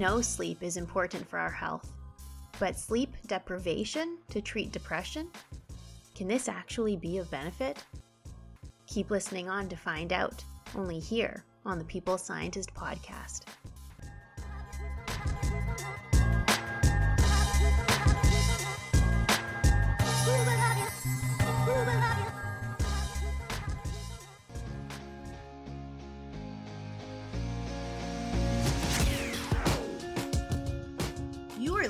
know sleep is important for our health, but sleep deprivation to treat depression? Can this actually be of benefit? Keep listening on to find out, only here on the People Scientist podcast.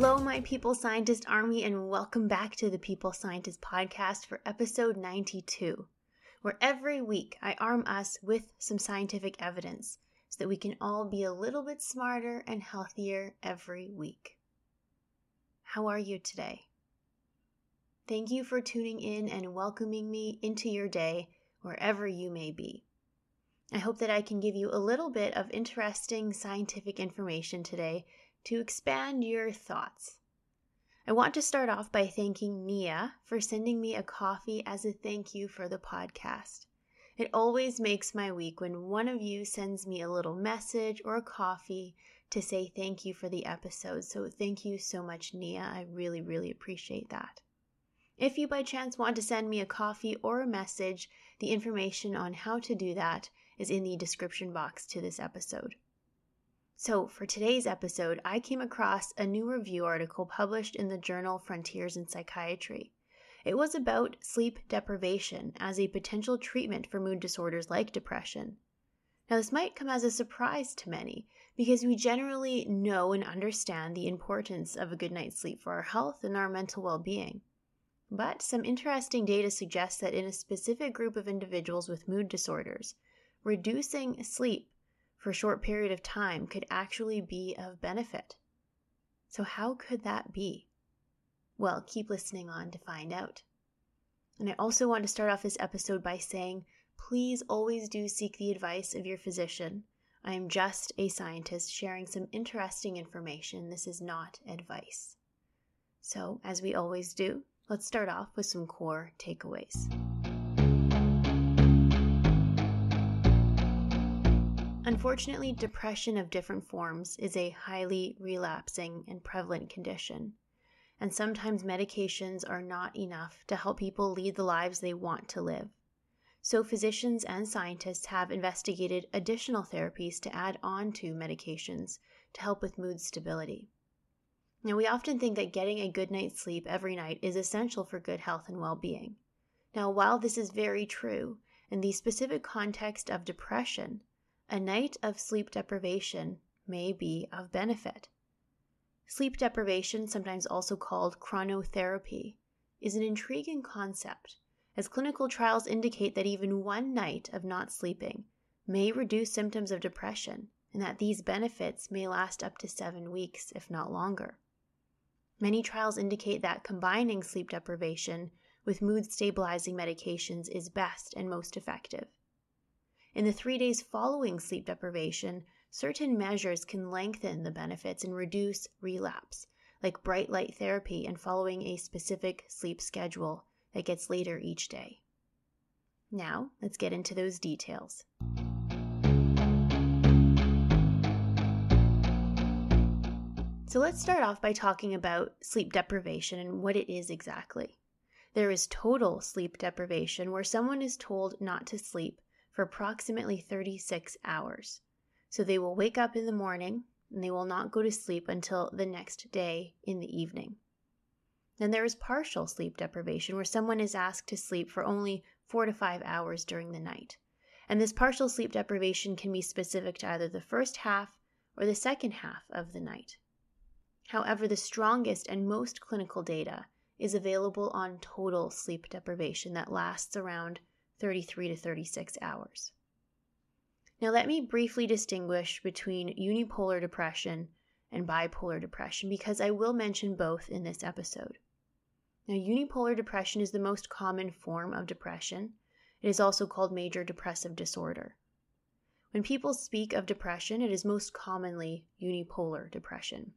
Hello, my People Scientist Army, and welcome back to the People Scientist Podcast for episode 92, where every week I arm us with some scientific evidence so that we can all be a little bit smarter and healthier every week. How are you today? Thank you for tuning in and welcoming me into your day wherever you may be. I hope that I can give you a little bit of interesting scientific information today to expand your thoughts. I want to start off by thanking Nia for sending me a coffee as a thank you for the podcast. It always makes my week when one of you sends me a little message or a coffee to say thank you for the episode. So, thank you so much, Nia. I really, really appreciate that. If you by chance want to send me a coffee or a message, the information on how to do that is in the description box to this episode. So, for today's episode, I came across a new review article published in the journal Frontiers in Psychiatry. It was about sleep deprivation as a potential treatment for mood disorders like depression. Now, this might come as a surprise to many because we generally know and understand the importance of a good night's sleep for our health and our mental well being. But some interesting data suggests that in a specific group of individuals with mood disorders, reducing sleep for a short period of time could actually be of benefit. So, how could that be? Well, keep listening on to find out. And I also want to start off this episode by saying please always do seek the advice of your physician. I am just a scientist sharing some interesting information. This is not advice. So, as we always do, let's start off with some core takeaways. Unfortunately, depression of different forms is a highly relapsing and prevalent condition, and sometimes medications are not enough to help people lead the lives they want to live. So, physicians and scientists have investigated additional therapies to add on to medications to help with mood stability. Now, we often think that getting a good night's sleep every night is essential for good health and well being. Now, while this is very true, in the specific context of depression, a night of sleep deprivation may be of benefit. Sleep deprivation, sometimes also called chronotherapy, is an intriguing concept, as clinical trials indicate that even one night of not sleeping may reduce symptoms of depression and that these benefits may last up to seven weeks, if not longer. Many trials indicate that combining sleep deprivation with mood stabilizing medications is best and most effective. In the three days following sleep deprivation, certain measures can lengthen the benefits and reduce relapse, like bright light therapy and following a specific sleep schedule that gets later each day. Now, let's get into those details. So, let's start off by talking about sleep deprivation and what it is exactly. There is total sleep deprivation, where someone is told not to sleep for approximately 36 hours. So they will wake up in the morning and they will not go to sleep until the next day in the evening. Then there is partial sleep deprivation, where someone is asked to sleep for only four to five hours during the night. And this partial sleep deprivation can be specific to either the first half or the second half of the night. However, the strongest and most clinical data is available on total sleep deprivation that lasts around 33 to 36 hours. Now, let me briefly distinguish between unipolar depression and bipolar depression because I will mention both in this episode. Now, unipolar depression is the most common form of depression. It is also called major depressive disorder. When people speak of depression, it is most commonly unipolar depression.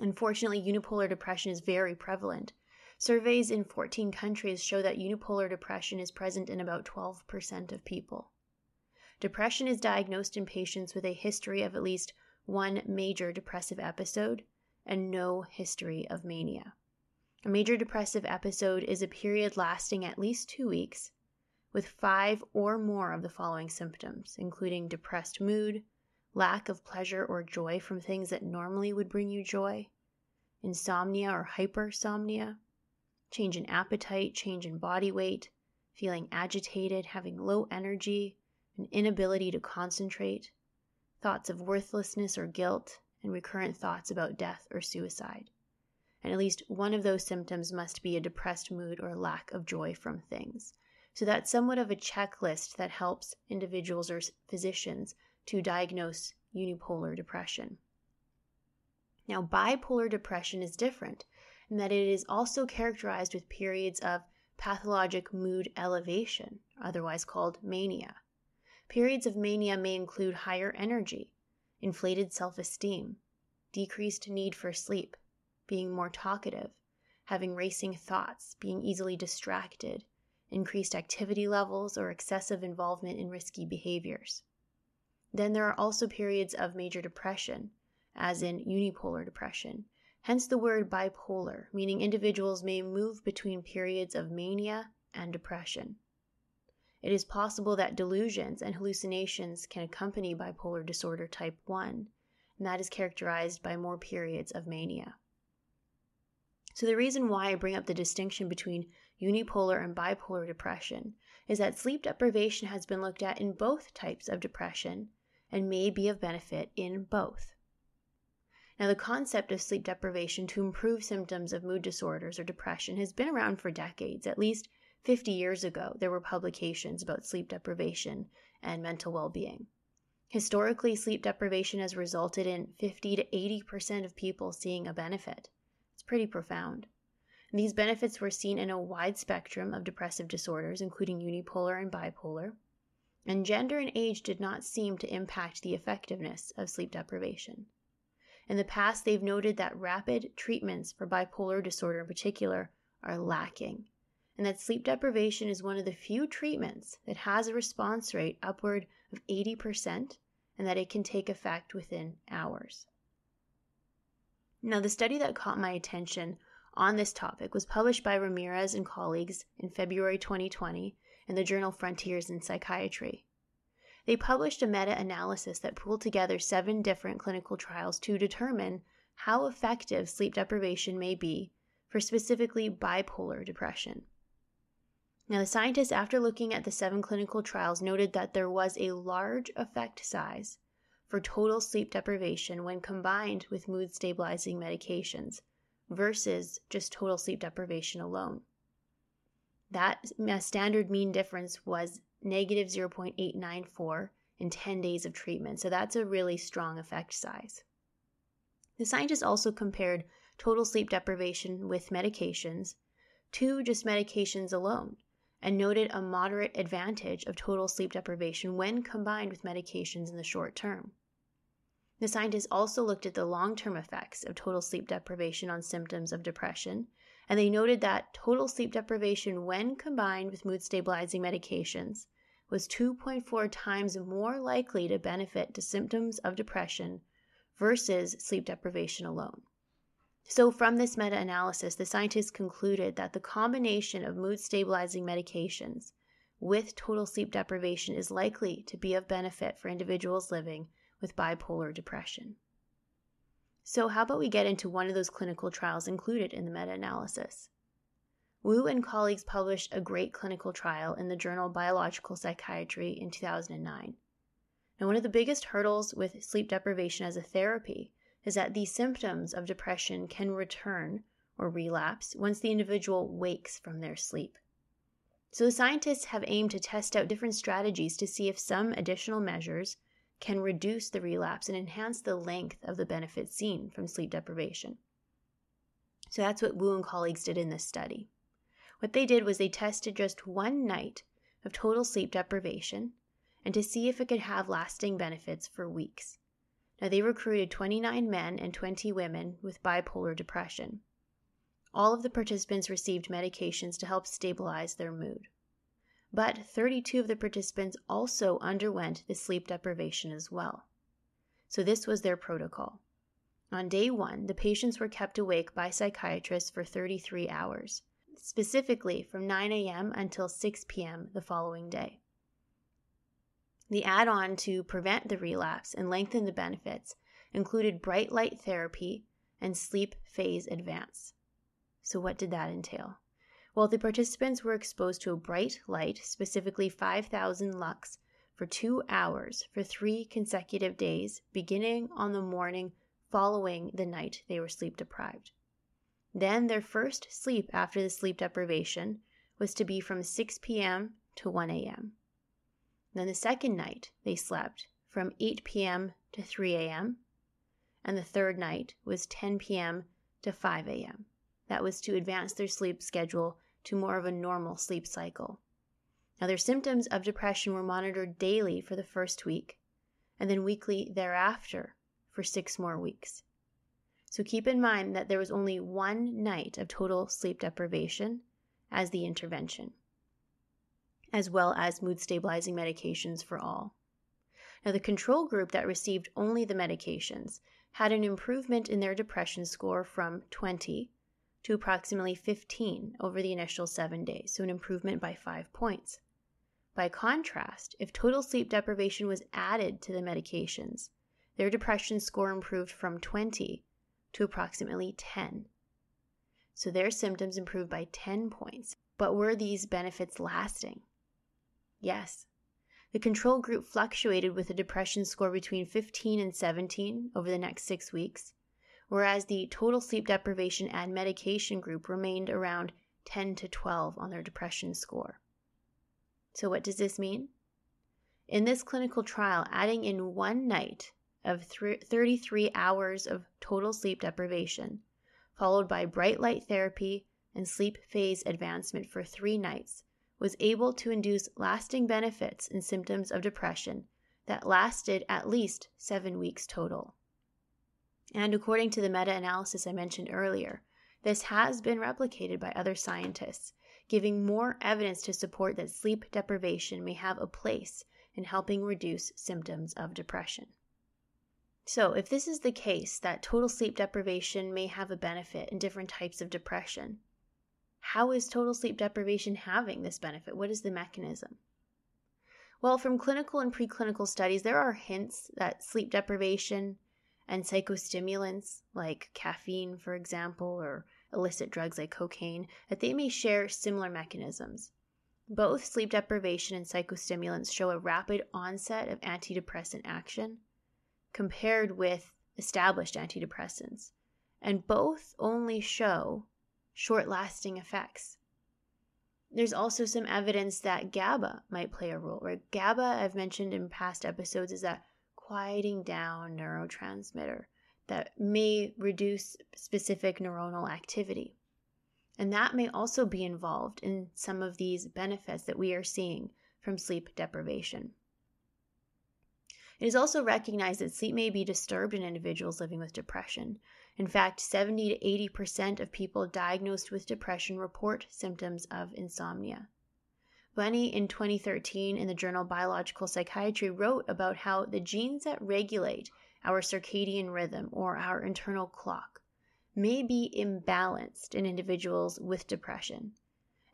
Unfortunately, unipolar depression is very prevalent. Surveys in 14 countries show that unipolar depression is present in about 12% of people. Depression is diagnosed in patients with a history of at least one major depressive episode and no history of mania. A major depressive episode is a period lasting at least two weeks with five or more of the following symptoms, including depressed mood, lack of pleasure or joy from things that normally would bring you joy, insomnia or hypersomnia, change in appetite, change in body weight, feeling agitated, having low energy, an inability to concentrate, thoughts of worthlessness or guilt, and recurrent thoughts about death or suicide. And at least one of those symptoms must be a depressed mood or lack of joy from things. So that's somewhat of a checklist that helps individuals or physicians to diagnose unipolar depression. Now, bipolar depression is different in that it is also characterized with periods of pathologic mood elevation, otherwise called mania. Periods of mania may include higher energy, inflated self esteem, decreased need for sleep, being more talkative, having racing thoughts, being easily distracted, increased activity levels, or excessive involvement in risky behaviors. Then there are also periods of major depression, as in unipolar depression, hence the word bipolar, meaning individuals may move between periods of mania and depression. It is possible that delusions and hallucinations can accompany bipolar disorder type 1, and that is characterized by more periods of mania. So, the reason why I bring up the distinction between unipolar and bipolar depression is that sleep deprivation has been looked at in both types of depression and may be of benefit in both. Now, the concept of sleep deprivation to improve symptoms of mood disorders or depression has been around for decades. At least 50 years ago, there were publications about sleep deprivation and mental well being. Historically, sleep deprivation has resulted in 50 to 80% of people seeing a benefit. It's pretty profound. These benefits were seen in a wide spectrum of depressive disorders, including unipolar and bipolar, and gender and age did not seem to impact the effectiveness of sleep deprivation. In the past, they've noted that rapid treatments for bipolar disorder in particular are lacking, and that sleep deprivation is one of the few treatments that has a response rate upward of 80% and that it can take effect within hours. Now, the study that caught my attention on this topic was published by Ramirez and colleagues in February 2020 in the journal Frontiers in Psychiatry. They published a meta analysis that pooled together seven different clinical trials to determine how effective sleep deprivation may be for specifically bipolar depression. Now, the scientists, after looking at the seven clinical trials, noted that there was a large effect size for total sleep deprivation when combined with mood stabilizing medications versus just total sleep deprivation alone. That standard mean difference was negative 0.894 in 10 days of treatment, so that's a really strong effect size. The scientists also compared total sleep deprivation with medications to just medications alone and noted a moderate advantage of total sleep deprivation when combined with medications in the short term. The scientists also looked at the long term effects of total sleep deprivation on symptoms of depression, and they noted that total sleep deprivation, when combined with mood stabilizing medications, was 2.4 times more likely to benefit to symptoms of depression versus sleep deprivation alone. So, from this meta analysis, the scientists concluded that the combination of mood stabilizing medications with total sleep deprivation is likely to be of benefit for individuals living with bipolar depression. So, how about we get into one of those clinical trials included in the meta analysis? Wu and colleagues published a great clinical trial in the journal Biological Psychiatry in 2009. And one of the biggest hurdles with sleep deprivation as a therapy is that these symptoms of depression can return or relapse once the individual wakes from their sleep. So the scientists have aimed to test out different strategies to see if some additional measures can reduce the relapse and enhance the length of the benefit seen from sleep deprivation. So that's what Wu and colleagues did in this study. What they did was they tested just one night of total sleep deprivation and to see if it could have lasting benefits for weeks. Now, they recruited 29 men and 20 women with bipolar depression. All of the participants received medications to help stabilize their mood. But 32 of the participants also underwent the sleep deprivation as well. So, this was their protocol. On day one, the patients were kept awake by psychiatrists for 33 hours specifically from 9 a.m. until 6 p.m. the following day. The add on to prevent the relapse and lengthen the benefits included bright light therapy and sleep phase advance. So, what did that entail? Well, the participants were exposed to a bright light, specifically 5,000 lux, for two hours for three consecutive days, beginning on the morning following the night they were sleep deprived. Then their first sleep after the sleep deprivation was to be from 6 p.m. to 1 a.m. Then the second night they slept from 8 p.m. to 3 a.m. And the third night was 10 p.m. to 5 a.m. That was to advance their sleep schedule to more of a normal sleep cycle. Now, their symptoms of depression were monitored daily for the first week and then weekly thereafter for six more weeks. So keep in mind that there was only one night of total sleep deprivation as the intervention, as well as mood stabilizing medications for all. Now, the control group that received only the medications had an improvement in their depression score from 20 to approximately 15 over the initial seven days, so an improvement by five points. By contrast, if total sleep deprivation was added to the medications, their depression score improved from 20 to approximately 10. So their symptoms improved by 10 points. But were these benefits lasting? Yes. The control group fluctuated with a depression score between 15 and 17 over the next six weeks, whereas the total sleep deprivation and medication group remained around 10 to 12 on their depression score. So, what does this mean? In this clinical trial, adding in one night of 33 hours of total sleep deprivation, followed by bright light therapy and sleep phase advancement for three nights, was able to induce lasting benefits in symptoms of depression that lasted at least seven weeks total. And according to the meta analysis I mentioned earlier, this has been replicated by other scientists, giving more evidence to support that sleep deprivation may have a place in helping reduce symptoms of depression. So, if this is the case that total sleep deprivation may have a benefit in different types of depression, how is total sleep deprivation having this benefit? What is the mechanism? Well, from clinical and preclinical studies, there are hints that sleep deprivation and psychostimulants like caffeine, for example, or illicit drugs like cocaine, that they may share similar mechanisms. Both sleep deprivation and psychostimulants show a rapid onset of antidepressant action compared with established antidepressants, and both only show short lasting effects. There's also some evidence that GABA might play a role, right? GABA, I've mentioned in past episodes, is that quieting down neurotransmitter that may reduce specific neuronal activity. And that may also be involved in some of these benefits that we are seeing from sleep deprivation. It is also recognized that sleep may be disturbed in individuals living with depression. In fact, 70 to 80% of people diagnosed with depression report symptoms of insomnia. Bunney in 2013 in the journal Biological Psychiatry wrote about how the genes that regulate our circadian rhythm or our internal clock may be imbalanced in individuals with depression,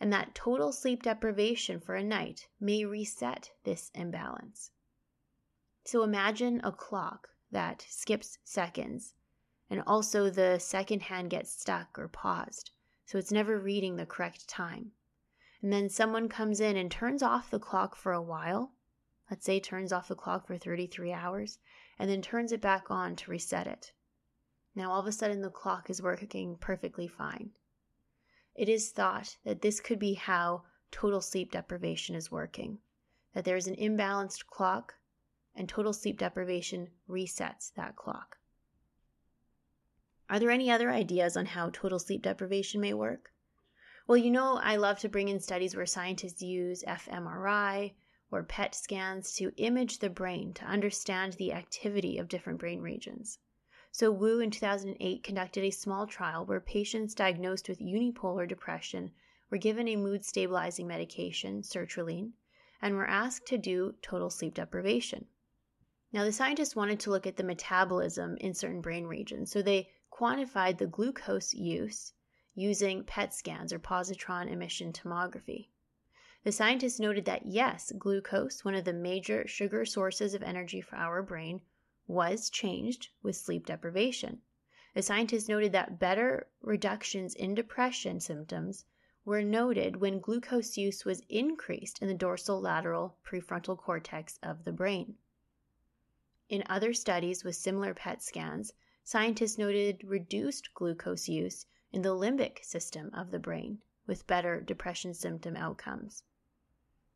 and that total sleep deprivation for a night may reset this imbalance. So imagine a clock that skips seconds, and also the second hand gets stuck or paused, so it's never reading the correct time. And then someone comes in and turns off the clock for a while, let's say turns off the clock for 33 hours, and then turns it back on to reset it. Now all of a sudden the clock is working perfectly fine. It is thought that this could be how total sleep deprivation is working, that there is an imbalanced clock, and total sleep deprivation resets that clock. Are there any other ideas on how total sleep deprivation may work? Well, you know, I love to bring in studies where scientists use fMRI or PET scans to image the brain to understand the activity of different brain regions. So, Wu in 2008 conducted a small trial where patients diagnosed with unipolar depression were given a mood stabilizing medication, sertraline, and were asked to do total sleep deprivation. Now, the scientists wanted to look at the metabolism in certain brain regions, so they quantified the glucose use using PET scans or positron emission tomography. The scientists noted that yes, glucose, one of the major sugar sources of energy for our brain, was changed with sleep deprivation. The scientists noted that better reductions in depression symptoms were noted when glucose use was increased in the dorsolateral prefrontal cortex of the brain. In other studies with similar PET scans, scientists noted reduced glucose use in the limbic system of the brain with better depression symptom outcomes.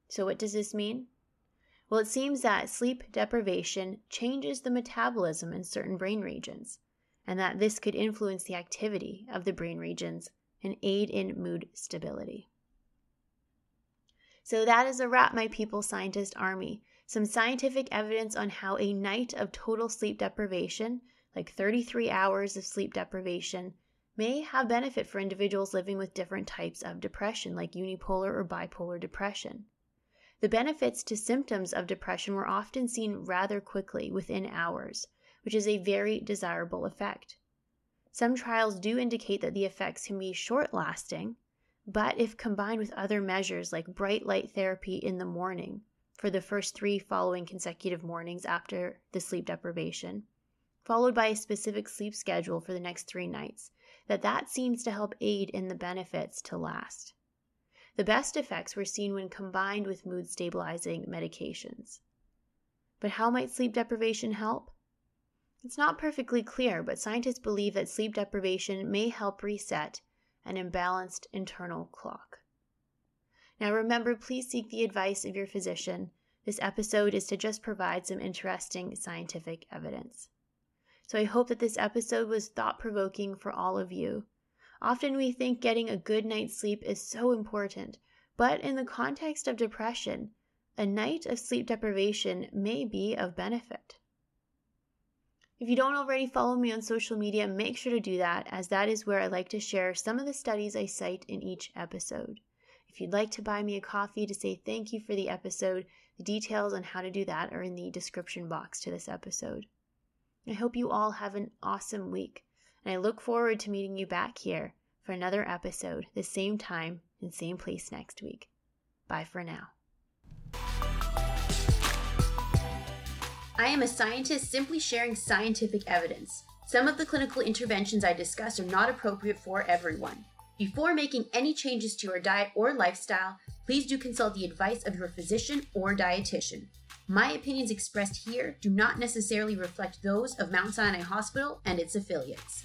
So, what does this mean? Well, it seems that sleep deprivation changes the metabolism in certain brain regions, and that this could influence the activity of the brain regions and aid in mood stability. So, that is a wrap, my people scientist army. Some scientific evidence on how a night of total sleep deprivation, like 33 hours of sleep deprivation, may have benefit for individuals living with different types of depression, like unipolar or bipolar depression. The benefits to symptoms of depression were often seen rather quickly, within hours, which is a very desirable effect. Some trials do indicate that the effects can be short lasting, but if combined with other measures like bright light therapy in the morning for the first three following consecutive mornings after the sleep deprivation, followed by a specific sleep schedule for the next three nights, that that seems to help aid in the benefits to last. The best effects were seen when combined with mood stabilizing medications. But how might sleep deprivation help? It's not perfectly clear, but scientists believe that sleep deprivation may help reset an imbalanced internal clock. Now, remember, please seek the advice of your physician. This episode is to just provide some interesting scientific evidence. So I hope that this episode was thought provoking for all of you. Often we think getting a good night's sleep is so important, but in the context of depression, a night of sleep deprivation may be of benefit. If you don't already follow me on social media, make sure to do that, as that is where I like to share some of the studies I cite in each episode. If you'd like to buy me a coffee to say thank you for the episode, the details on how to do that are in the description box to this episode. I hope you all have an awesome week, and I look forward to meeting you back here for another episode, the same time and same place next week. Bye for now. I am a scientist simply sharing scientific evidence. Some of the clinical interventions I discuss are not appropriate for everyone. Before making any changes to your diet or lifestyle, please do consult the advice of your physician or dietitian. My opinions expressed here do not necessarily reflect those of Mount Sinai Hospital and its affiliates.